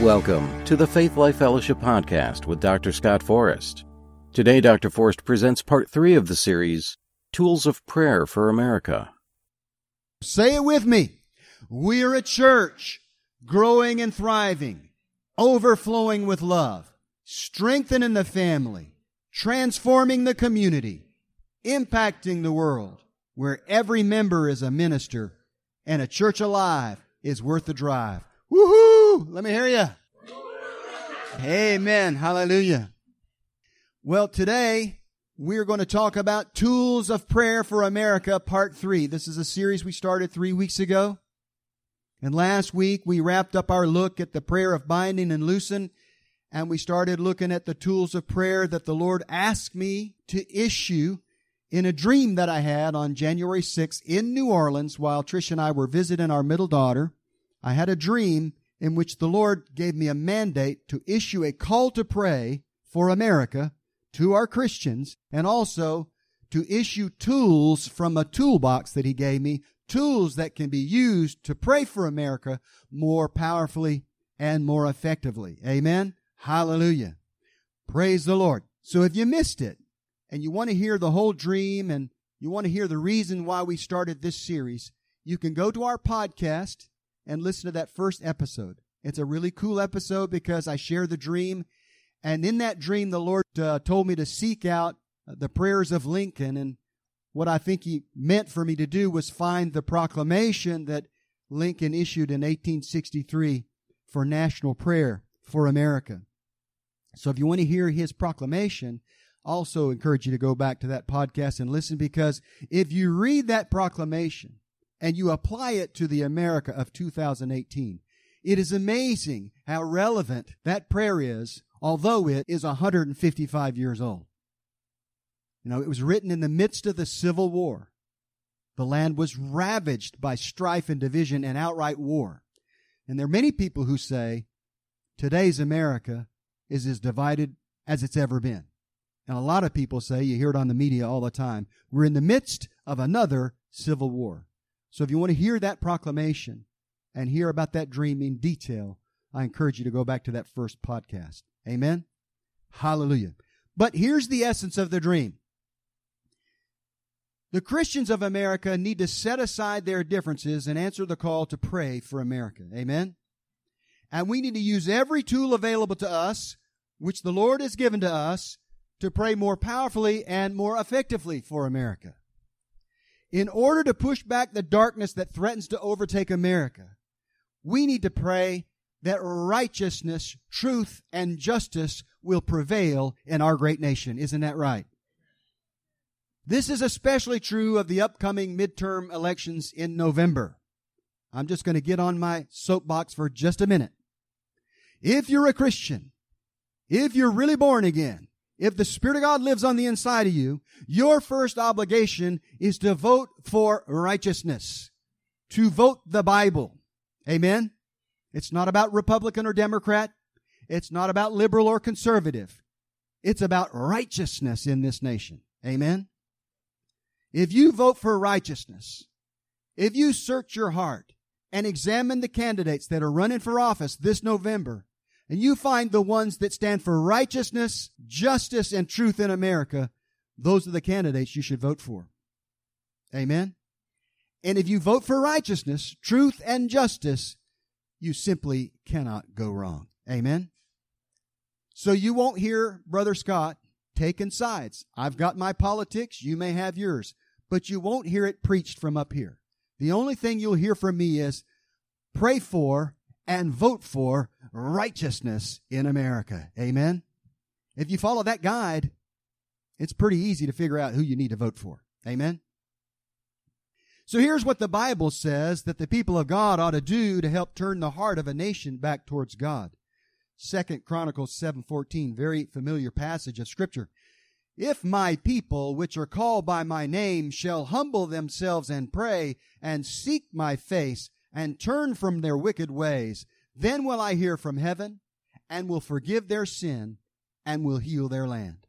Welcome to the Faith Life Fellowship Podcast with Dr. Scott Forrest. Today, Dr. Forrest presents part three of the series, Tools of Prayer for America. Say it with me. We're a church growing and thriving, overflowing with love, strengthening the family, transforming the community, impacting the world, where every member is a minister and a church alive is worth the drive. Woohoo! Let me hear you. Amen. Hallelujah. Well, today we're going to talk about Tools of Prayer for America, Part 3. This is a series we started three weeks ago. And last week we wrapped up our look at the prayer of binding and loosing, and we started looking at the tools of prayer that the Lord asked me to issue in a dream that I had on January 6th in New Orleans while Trish and I were visiting our middle daughter. I had a dream in which the Lord gave me a mandate to issue a call to pray for America to our Christians and also to issue tools from a toolbox that He gave me, tools that can be used to pray for America more powerfully and more effectively. Amen. Hallelujah. Praise the Lord. So if you missed it and you want to hear the whole dream and you want to hear the reason why we started this series, you can go to our podcast and listen to that first episode. It's a really cool episode because I share the dream. And in that dream, the Lord uh, told me to seek out the prayers of Lincoln. And what I think He meant for me to do was find the proclamation that Lincoln issued in 1863 for national prayer for America. So if you want to hear his proclamation, also encourage you to go back to that podcast and listen because if you read that proclamation, and you apply it to the America of 2018, it is amazing how relevant that prayer is, although it is 155 years old. You know, it was written in the midst of the Civil War. The land was ravaged by strife and division and outright war. And there are many people who say today's America is as divided as it's ever been. And a lot of people say, you hear it on the media all the time, we're in the midst of another civil war. So if you want to hear that proclamation and hear about that dream in detail, I encourage you to go back to that first podcast. Amen? Hallelujah. But here's the essence of the dream. The Christians of America need to set aside their differences and answer the call to pray for America. Amen? And we need to use every tool available to us, which the Lord has given to us, to pray more powerfully and more effectively for America in order to push back the darkness that threatens to overtake America, we need to pray that righteousness, truth, and justice will prevail in our great nation. Isn't that right? This is especially true of the upcoming midterm elections in November. I'm just going to get on my soapbox for just a minute. If you're a Christian, if you're really born again, if the Spirit of God lives on the inside of you, your first obligation is to vote for righteousness, to vote the Bible. Amen? It's not about Republican or Democrat. It's not about liberal or conservative. It's about righteousness in this nation. Amen? If you vote for righteousness, if you search your heart and examine the candidates that are running for office this November, and you find the ones that stand for righteousness, justice, and truth in America, those are the candidates you should vote for. Amen? And if you vote for righteousness, truth, and justice, you simply cannot go wrong. Amen? So you won't hear Brother Scott taking sides. I've got my politics, you may have yours, but you won't hear it preached from up here. The only thing you'll hear from me is pray for and vote for righteousness in America. Amen. If you follow that guide, it's pretty easy to figure out who you need to vote for. Amen. So here's what the Bible says that the people of God ought to do to help turn the heart of a nation back towards God. Second Chronicles 7:14, very familiar passage of scripture. If my people, which are called by my name, shall humble themselves and pray and seek my face and turn from their wicked ways, then will I hear from heaven and will forgive their sin and will heal their land.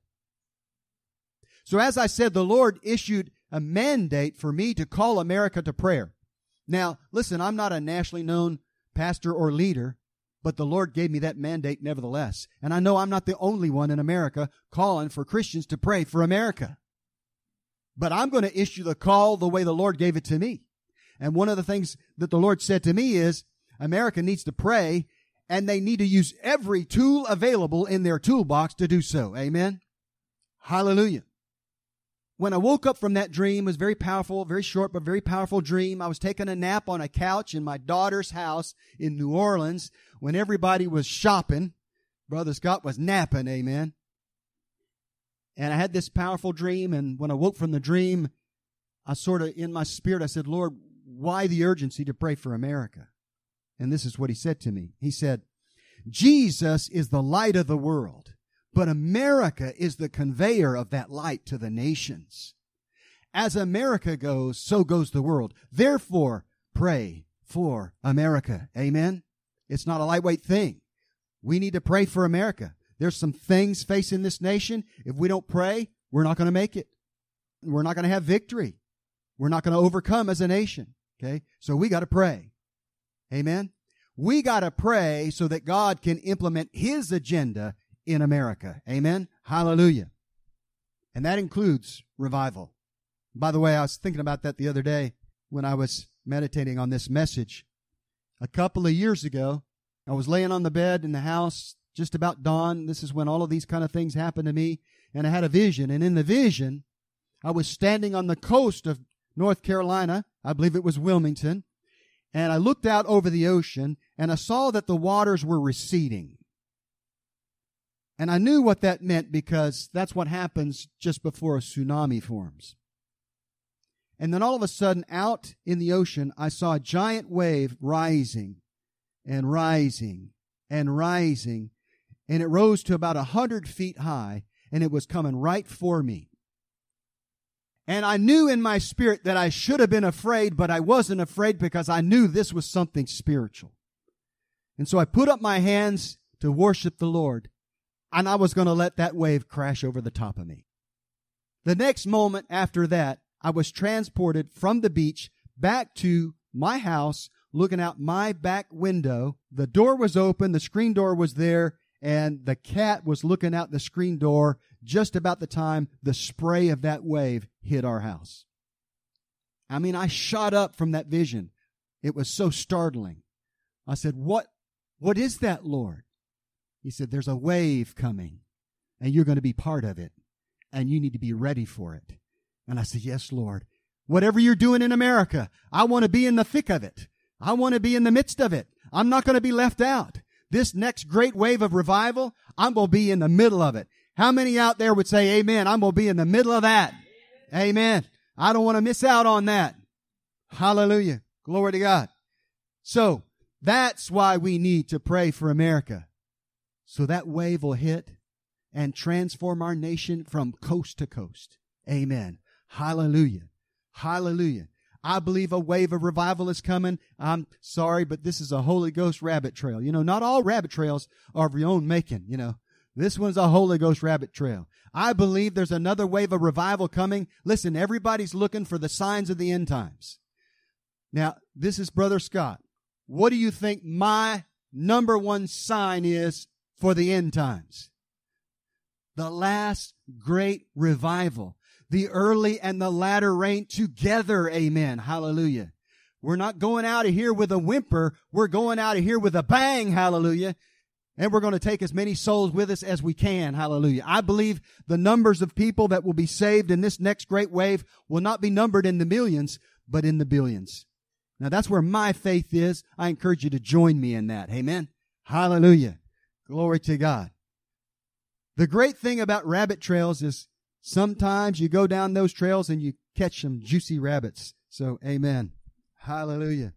So as I said, the Lord issued a mandate for me to call America to prayer. Now, listen, I'm not a nationally known pastor or leader, But the Lord gave me that mandate nevertheless. And I know I'm not the only one in America calling for Christians to pray for America. But I'm going to issue the call the way the Lord gave it to me. And one of the things that the Lord said to me is America needs to pray and they need to use every tool available in their toolbox to do so. Amen. Hallelujah. When I woke up from that dream, it was very powerful, very short, but very powerful dream. I was taking a nap on a couch in my daughter's house in New Orleans when everybody was shopping. Brother Scott was napping, amen. And I had this powerful dream, and when I woke from the dream, I sort of, in my spirit, I said, Lord, why the urgency to pray for America? And this is what he said to me. He said, Jesus is the light of the world, but America is the conveyor of that light to the nations. As America goes, so goes the world. Therefore, pray for America. Amen. It's not a lightweight thing. We need to pray for America. There's some things facing this nation. If we don't pray, we're not going to make it. We're not going to have victory. We're not going to overcome as a nation. Okay. So we got to pray. Amen. We got to pray so that God can implement his agenda in America. Amen. Hallelujah. And that includes revival. By the way, I was thinking about that the other day when I was meditating on this message. A couple of years ago, I was laying on the bed in the house just about dawn. This is when all of these kind of things happened to me. And I had a vision. And in the vision, I was standing on the coast of North Carolina. I believe it was Wilmington and I looked out over the ocean and I saw that the waters were receding. And I knew what that meant because that's what happens just before a tsunami forms. And then all of a sudden, out in the ocean, I saw a giant wave rising and rising and rising. And it rose to about a hundred feet high and it was coming right for me. And I knew in my spirit that I should have been afraid, but I wasn't afraid because I knew this was something spiritual. And so I put up my hands to worship the Lord, and I was going to let that wave crash over the top of me. The next moment after that, I was transported from the beach back to my house, looking out my back window. The door was open, the screen door was there, and the cat was looking out the screen door just about the time the spray of that wave hit our house. I mean, I shot up from that vision. It was so startling. I said, What, what is that, Lord? He said, There's a wave coming, and you're going to be part of it, and you need to be ready for it. And I said, Yes, Lord. Whatever you're doing in America, I want to be in the thick of it. I want to be in the midst of it. I'm not going to be left out. This next great wave of revival, I'm going to be in the middle of it. How many out there would say, Amen? I'm going to be in the middle of that. Amen. I don't want to miss out on that. Hallelujah. Glory to God. So that's why we need to pray for America. So that wave will hit and transform our nation from coast to coast. Amen. Hallelujah. Hallelujah. I believe a wave of revival is coming. I'm sorry, but this is a Holy Ghost rabbit trail. You know, not all rabbit trails are of your own making, you know. This one's a Holy Ghost rabbit trail. I believe there's another wave of revival coming. Listen, everybody's looking for the signs of the end times. Now, this is Brother Scott. What do you think my number one sign is for the end times? The last great revival. The early and the latter rain together. Amen. Hallelujah. We're not going out of here with a whimper. We're going out of here with a bang. Hallelujah. And we're going to take as many souls with us as we can. Hallelujah. I believe the numbers of people that will be saved in this next great wave will not be numbered in the millions, but in the billions. Now that's where my faith is. I encourage you to join me in that. Amen. Hallelujah. Glory to God. The great thing about rabbit trails is sometimes you go down those trails and you catch some juicy rabbits. So amen. Hallelujah.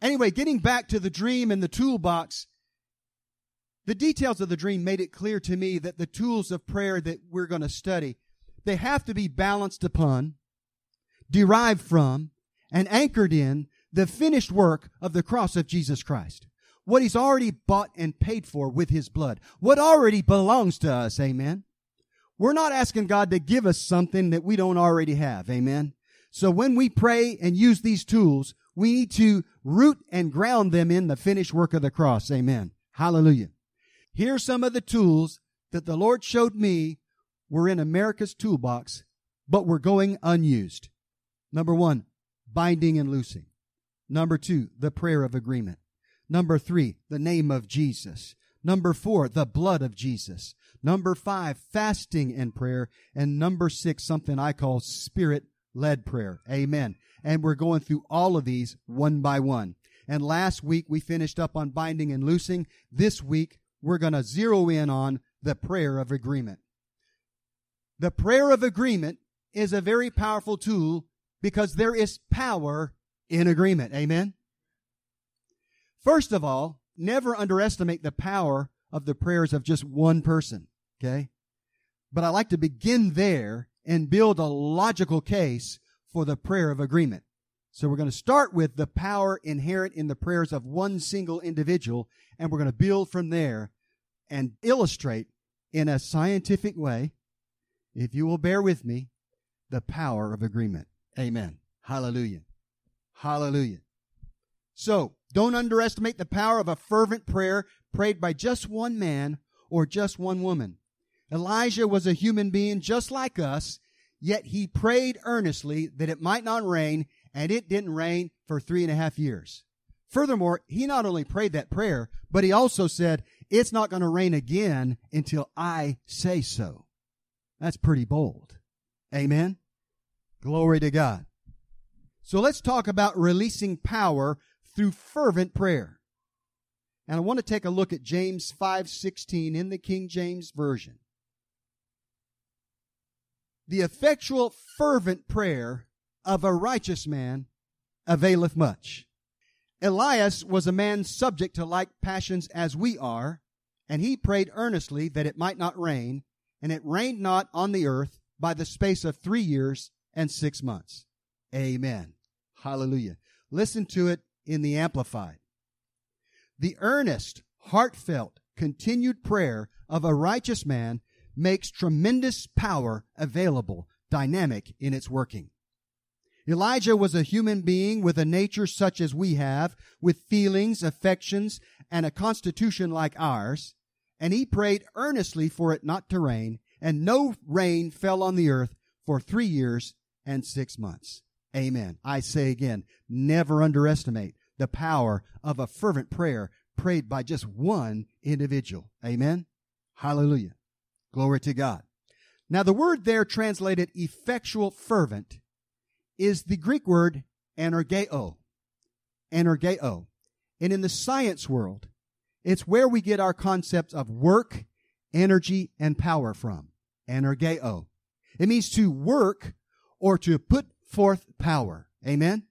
Anyway, getting back to the dream and the toolbox, the details of the dream made it clear to me that the tools of prayer that we're going to study, they have to be balanced upon, derived from, and anchored in the finished work of the cross of Jesus Christ. What he's already bought and paid for with his blood. What already belongs to us. Amen. We're not asking God to give us something that we don't already have. Amen. So when we pray and use these tools, we need to root and ground them in the finished work of the cross. Amen. Hallelujah. Here's some of the tools that the Lord showed me were in America's toolbox, but were going unused. Number one, binding and loosing. Number two, the prayer of agreement. Number three, the name of Jesus. Number four, the blood of Jesus. Number five, fasting and prayer. And number six, something I call spirit led prayer. Amen. And we're going through all of these one by one. And last week we finished up on binding and loosing. This week we're going to zero in on the prayer of agreement. The prayer of agreement is a very powerful tool because there is power in agreement. Amen. First of all, never underestimate the power of the prayers of just one person. Okay. But I like to begin there and build a logical case for the prayer of agreement. So we're going to start with the power inherent in the prayers of one single individual, and we're going to build from there and illustrate in a scientific way, if you will bear with me, the power of agreement. Amen. Hallelujah. Hallelujah. So, don't underestimate the power of a fervent prayer prayed by just one man or just one woman. Elijah was a human being just like us, yet he prayed earnestly that it might not rain, and it didn't rain for three and a half years. Furthermore, he not only prayed that prayer, but he also said, It's not going to rain again until I say so. That's pretty bold. Amen. Glory to God. So let's talk about releasing power through fervent prayer. And I want to take a look at James 5:16 in the King James version. The effectual fervent prayer of a righteous man availeth much. Elias was a man subject to like passions as we are, and he prayed earnestly that it might not rain, and it rained not on the earth by the space of three years and six months. Amen. Hallelujah. Listen to it in the Amplified. The earnest, heartfelt, continued prayer of a righteous man makes tremendous power available, dynamic in its working. Elijah was a human being with a nature such as we have, with feelings, affections, and a constitution like ours, and he prayed earnestly for it not to rain, and no rain fell on the earth for three years and six months. Amen. I say again, never underestimate the power of a fervent prayer prayed by just one individual. Amen. Hallelujah. Glory to God. Now, the word there translated effectual fervent is the Greek word energeo. Energeo. And in the science world, it's where we get our concepts of work, energy, and power from. Energeo. It means to work or to put forth power. Amen.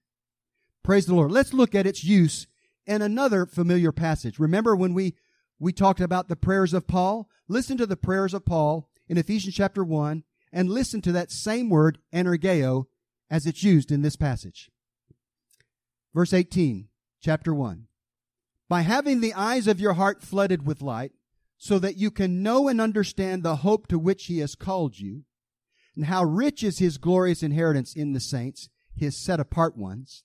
Praise the Lord. Let's look at its use in another familiar passage. Remember when we, we talked about the prayers of Paul? Listen to the prayers of Paul in Ephesians chapter 1 and listen to that same word, energeo, as it's used in this passage. Verse 18, chapter 1. By having the eyes of your heart flooded with light, so that you can know and understand the hope to which he has called you, and how rich is his glorious inheritance in the saints, his set apart ones,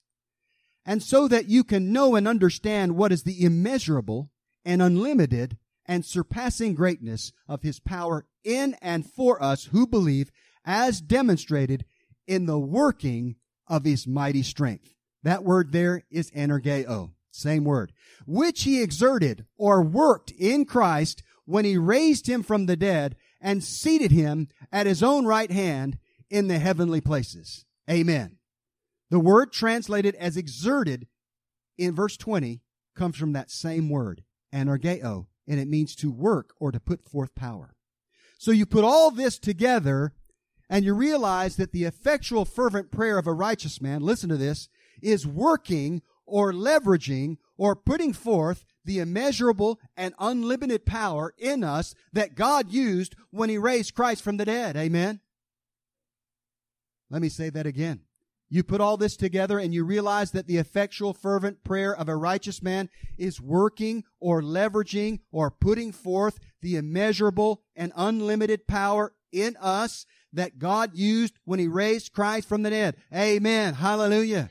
and so that you can know and understand what is the immeasurable and unlimited and surpassing greatness of his power in and for us who believe, as demonstrated in the working of his mighty strength. That word there is energeo. Same word. Which he exerted or worked in Christ when he raised him from the dead and seated him at his own right hand in the heavenly places. Amen. The word translated as exerted in verse 20 comes from that same word, energeo, and it means to work or to put forth power. So you put all this together and you realize that the effectual fervent prayer of a righteous man, listen to this, is working or leveraging or putting forth the immeasurable and unlimited power in us that God used when he raised Christ from the dead. Amen. Let me say that again. You put all this together and you realize that the effectual, fervent prayer of a righteous man is working or leveraging or putting forth the immeasurable and unlimited power in us that God used when He raised Christ from the dead. Amen. Hallelujah.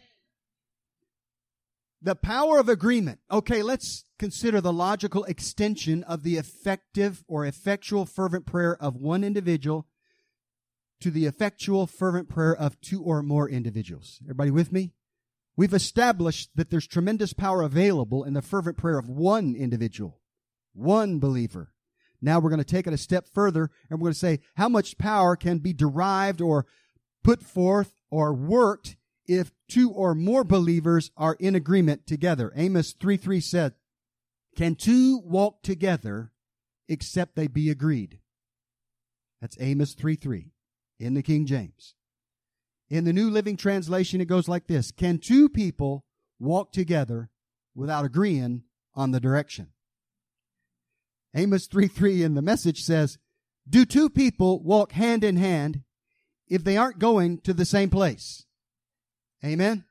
The power of agreement. Okay, let's consider the logical extension of the effective or effectual fervent prayer of one individual to the effectual fervent prayer of two or more individuals. Everybody with me? We've established that there's tremendous power available in the fervent prayer of one individual, one believer. Now we're going to take it a step further and we're going to say how much power can be derived or put forth or worked if two or more believers are in agreement together. Amos 3 3 said, Can two walk together except they be agreed? That's Amos 3 3 in the King James. In the New Living Translation, it goes like this Can two people walk together without agreeing on the direction? Amos 3 3 in the message says, Do two people walk hand in hand if they aren't going to the same place? Amen?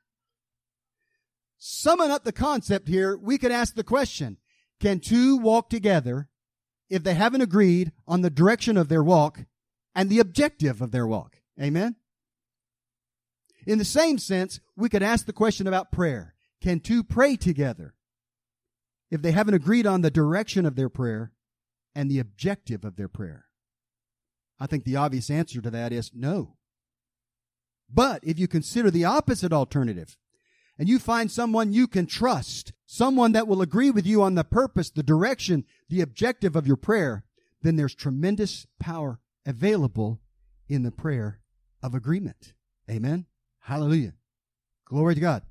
Summing up the concept here, we could ask the question Can two walk together if they haven't agreed on the direction of their walk and the objective of their walk? Amen? In the same sense, we could ask the question about prayer. Can two pray together if they haven't agreed on the direction of their prayer and the objective of their prayer? I think the obvious answer to that is no. But if you consider the opposite alternative, and you find someone you can trust, someone that will agree with you on the purpose, the direction, the objective of your prayer, then there's tremendous power available in the prayer of agreement. Amen. Hallelujah. Glory to God.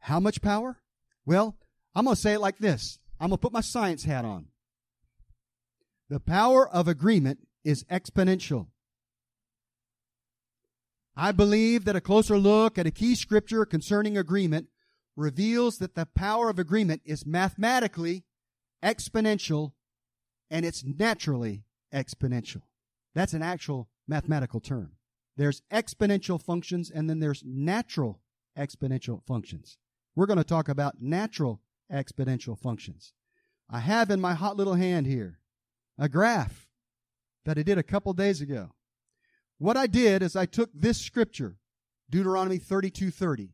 How much power? Well, I'm going to say it like this. I'm going to put my science hat on. The power of agreement is exponential. I believe that a closer look at a key scripture concerning agreement reveals that the power of agreement is mathematically exponential and it's naturally exponential. That's an actual mathematical term. There's exponential functions and then there's natural exponential functions. We're going to talk about natural exponential functions. I have in my hot little hand here a graph that I did a couple days ago. What I did is I took this scripture, Deuteronomy 32:30.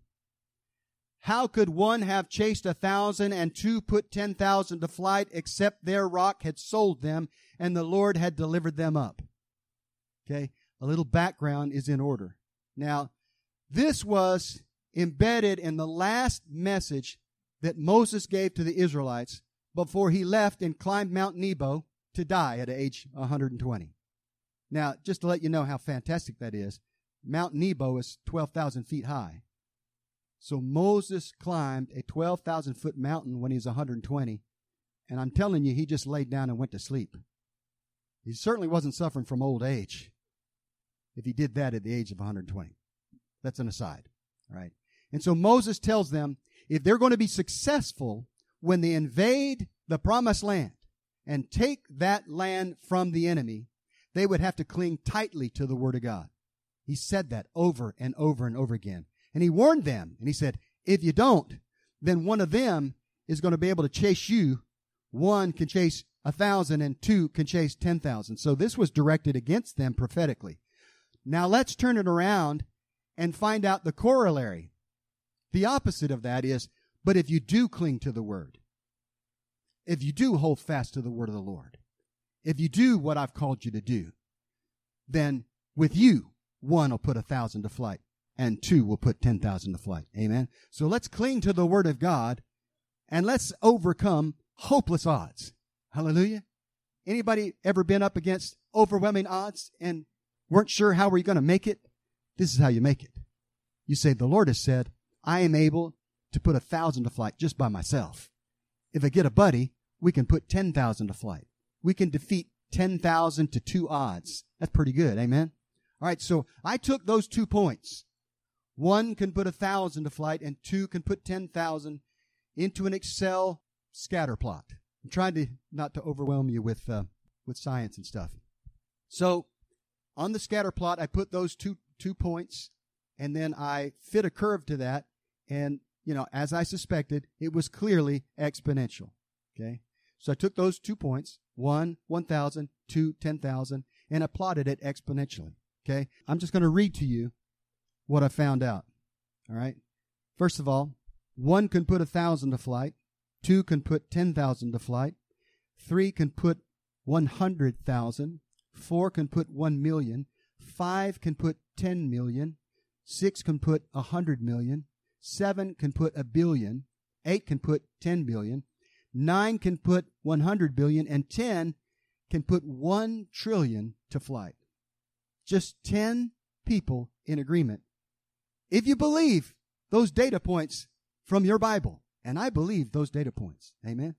How could one have chased a thousand and two put ten thousand to flight except their rock had sold them and the Lord had delivered them up? Okay a little background is in order. Now, this was embedded in the last message that Moses gave to the Israelites before he left and climbed Mount Nebo to die at age 120. Now, just to let you know how fantastic that is, Mount Nebo is 12,000 feet high. So Moses climbed a 12,000 foot mountain when he was 120, and I'm telling you, he just laid down and went to sleep. He certainly wasn't suffering from old age if he did that at the age of 120. That's an aside. right? And so Moses tells them if they're going to be successful when they invade the promised land and take that land from the enemy, they would have to cling tightly to the word of God. He said that over and over and over again. And he warned them and he said, if you don't, then one of them is going to be able to chase you. One can chase a thousand and two can chase ten thousand. So this was directed against them prophetically. Now let's turn it around and find out the corollary. The opposite of that is, but if you do cling to the word, if you do hold fast to the word of the Lord, if you do what I've called you to do, then with you, one will put a thousand to flight and two will put 10,000 to flight. Amen. So let's cling to the word of God and let's overcome hopeless odds. Hallelujah. Anybody ever been up against overwhelming odds and weren't sure how were you going to make it, this is how you make it. You say, the Lord has said, I am able to put a thousand to flight just by myself. If I get a buddy, we can put 10,000 to flight. We can defeat 10,000 to two odds. That's pretty good. Amen. All right. So I took those two points. One can put a thousand to flight and two can put 10,000 into an Excel scatter plot. I'm trying to not to overwhelm you with, uh, with science and stuff. So on the scatter plot, I put those two, two points and then I fit a curve to that. And, you know, as I suspected, it was clearly exponential. Okay. So I took those two points, one, 1,000, two, 10,000, and I plotted it exponentially. Okay. I'm just going to read to you what I found out. All right. First of all, One can put a thousand to flight. Two can put 10,000 to flight. Three can put 100,000. Four can put 1 million. Five can put 10 million. Six can put 100 million. Seven can put a billion. Eight can put 10 billion. Nine can put 100 billion. And 10 can put 1 trillion to flight. Just 10 people in agreement. If you believe those data points from your Bible, and I believe those data points. Amen.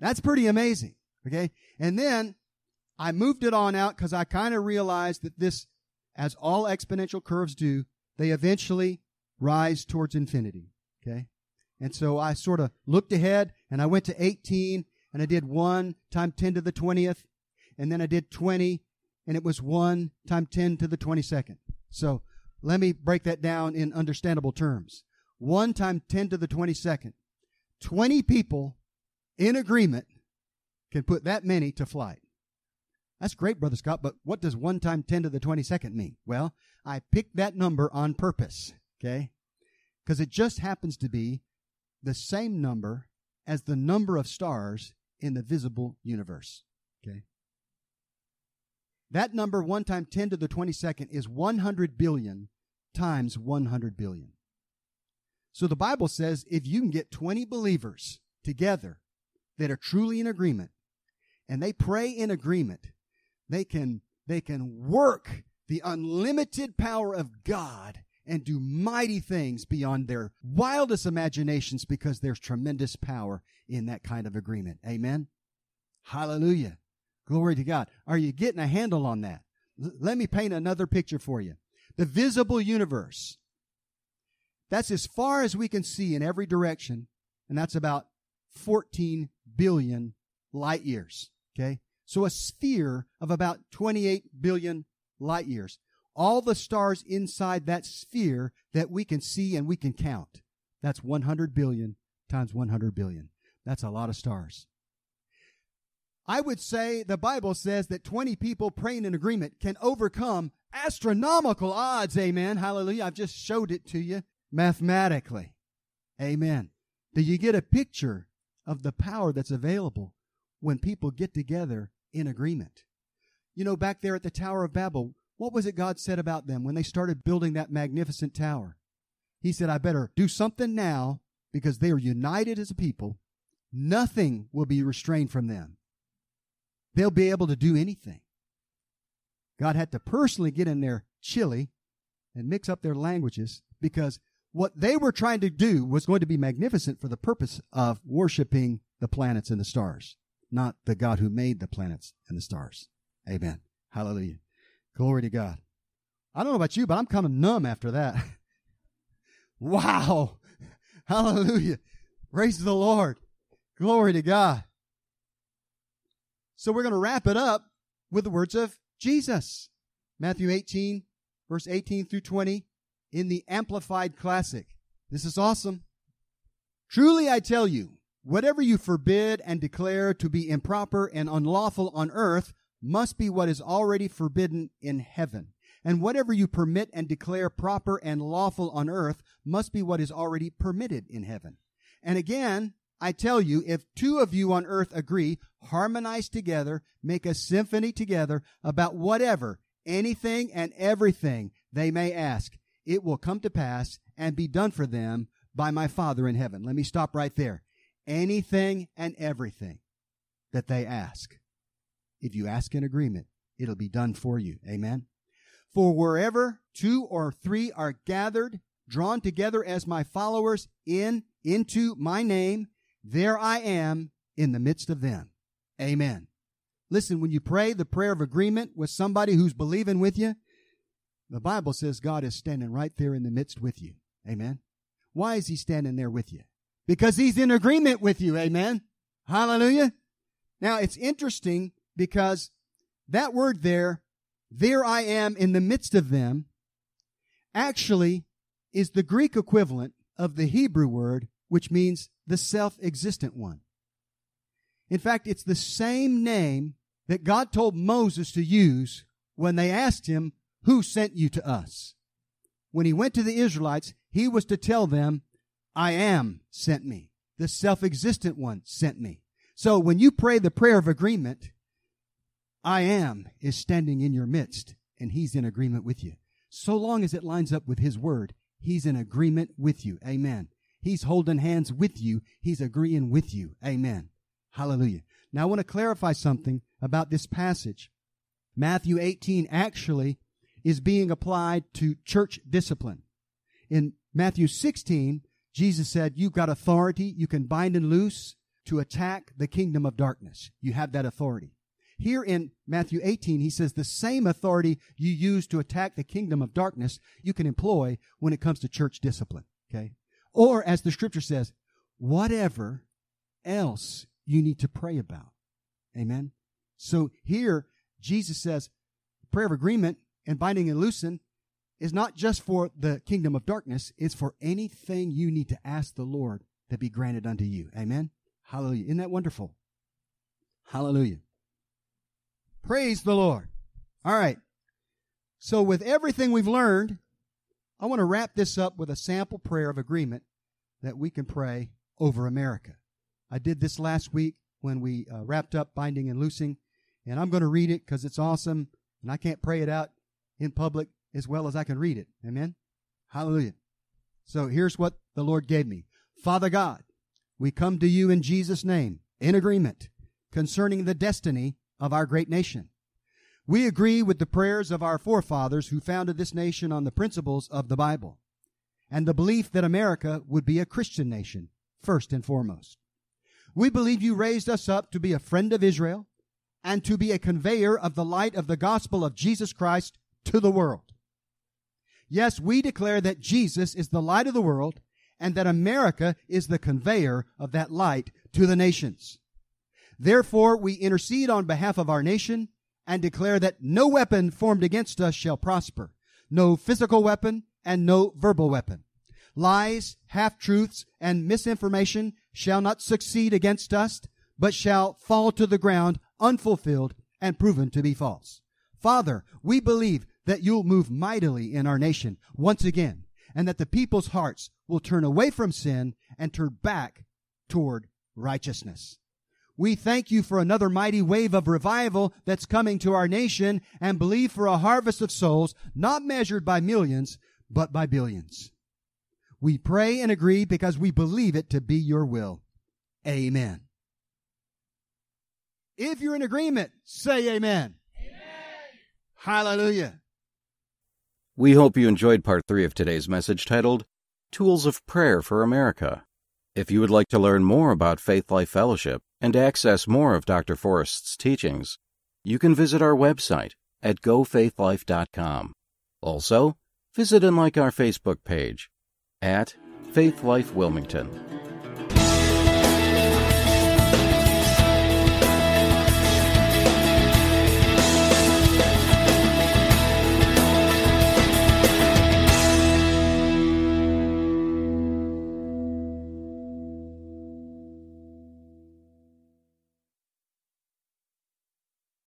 That's pretty amazing. Okay. And then I moved it on out because I kind of realized that this, as all exponential curves do, they eventually rise towards infinity. Okay. And so I sort of looked ahead and I went to 18 and I did 1 times 10 to the 20th. And then I did 20 and it was 1 times 10 to the 22nd. So let me break that down in understandable terms. 1 times 10 to the 22nd. 20 people in agreement can put that many to flight. That's great, Brother Scott, but what does 1 times 10 to the 22nd mean? Well, I picked that number on purpose, okay? Because it just happens to be the same number as the number of stars in the visible universe, okay? That number, 1 times 10 to the 22nd, is 100 billion times 100 billion. So the Bible says if you can get 20 believers together that are truly in agreement and they pray in agreement, they can, they can work the unlimited power of God and do mighty things beyond their wildest imaginations because there's tremendous power in that kind of agreement. Amen. Hallelujah. Glory to God. Are you getting a handle on that? L- let me paint another picture for you. The visible universe that's as far as we can see in every direction, and that's about 14 billion light years. Okay? So a sphere of about 28 billion light years. All the stars inside that sphere that we can see and we can count. That's 100 billion times 100 billion. That's a lot of stars. I would say the Bible says that 20 people praying in agreement can overcome astronomical odds. Amen. Hallelujah. I've just showed it to you mathematically. Amen. Do you get a picture of the power that's available when people get together in agreement? You know, back there at the Tower of Babel, what was it God said about them when they started building that magnificent tower? He said, I better do something now because they are united as a people. Nothing will be restrained from them. They'll be able to do anything. God had to personally get in there chili and mix up their languages because what they were trying to do was going to be magnificent for the purpose of worshiping the planets and the stars, not the God who made the planets and the stars. Amen. Hallelujah. Glory to God. I don't know about you, but I'm kind of numb after that. wow. Hallelujah. Praise the Lord. Glory to God. So we're going to wrap it up with the words of Jesus. Matthew 18, verse 18 through 20 in the Amplified Classic. This is awesome. Truly I tell you, whatever you forbid and declare to be improper and unlawful on earth must be what is already forbidden in heaven. And whatever you permit and declare proper and lawful on earth must be what is already permitted in heaven. And again, I tell you, if two of you on earth agree, harmonize together, make a symphony together about whatever, anything and everything they may ask, it will come to pass and be done for them by my Father in heaven. Let me stop right there. Anything and everything that they ask. If you ask in agreement, it'll be done for you. Amen. For wherever two or three are gathered, drawn together as my followers in, into my name, there I am in the midst of them. Amen. Listen, when you pray the prayer of agreement with somebody who's believing with you, the Bible says God is standing right there in the midst with you. Amen. Why is he standing there with you? Because he's in agreement with you. Amen. Hallelujah. Now it's interesting because that word there, there I am in the midst of them, actually is the Greek equivalent of the Hebrew word, which means the self-existent one. In fact, it's the same name that God told Moses to use when they asked him, who sent you to us? When he went to the Israelites, he was to tell them, I am sent me. The self-existent one sent me. So when you pray the prayer of agreement, I am is standing in your midst and he's in agreement with you. So long as it lines up with his word, he's in agreement with you. Amen. He's holding hands with you. He's agreeing with you. Amen. Hallelujah. Now I want to clarify something about this passage. Matthew 18 actually is being applied to church discipline. In Matthew 16, Jesus said, You've got authority. You can bind and loose to attack the kingdom of darkness. You have that authority. Here in Matthew 18, he says the same authority you use to attack the kingdom of darkness, you can employ when it comes to church discipline. Okay? Or as the scripture says, whatever else you need to pray about. Amen. So here, Jesus says, prayer of agreement and binding and loosing is not just for the kingdom of darkness, it's for anything you need to ask the Lord to be granted unto you. Amen. Hallelujah. Isn't that wonderful? Hallelujah. Praise the Lord. All right. So with everything we've learned, I want to wrap this up with a sample prayer of agreement that we can pray over America. I did this last week when we uh, wrapped up binding and loosing, and I'm going to read it because it's awesome, and I can't pray it out in public as well as I can read it. Amen. Hallelujah. So here's what the Lord gave me. Father God, we come to you in Jesus' name in agreement concerning the destiny of our great nation. We agree with the prayers of our forefathers who founded this nation on the principles of the Bible and the belief that America would be a Christian nation, first and foremost. We believe you raised us up to be a friend of Israel and to be a conveyor of the light of the gospel of Jesus Christ to the world. Yes, we declare that Jesus is the light of the world and that America is the conveyor of that light to the nations. Therefore, we intercede on behalf of our nation and declare that no weapon formed against us shall prosper, no physical weapon and no verbal weapon. Lies, half-truths, and misinformation shall not succeed against us, but shall fall to the ground unfulfilled and proven to be false. Father, we believe that you'll move mightily in our nation once again, and that the people's hearts will turn away from sin and turn back toward righteousness. We thank you for another mighty wave of revival that's coming to our nation and believe for a harvest of souls not measured by millions, but by billions. We pray and agree because we believe it to be your will. Amen. If you're in agreement, say amen. amen. Hallelujah. We hope you enjoyed part three of today's message titled Tools of Prayer for America. If you would like to learn more about Faith Life Fellowship and access more of Dr. Forrest's teachings, you can visit our website at gofaithlife.com. Also, visit and like our Facebook page at Faith Life Wilmington.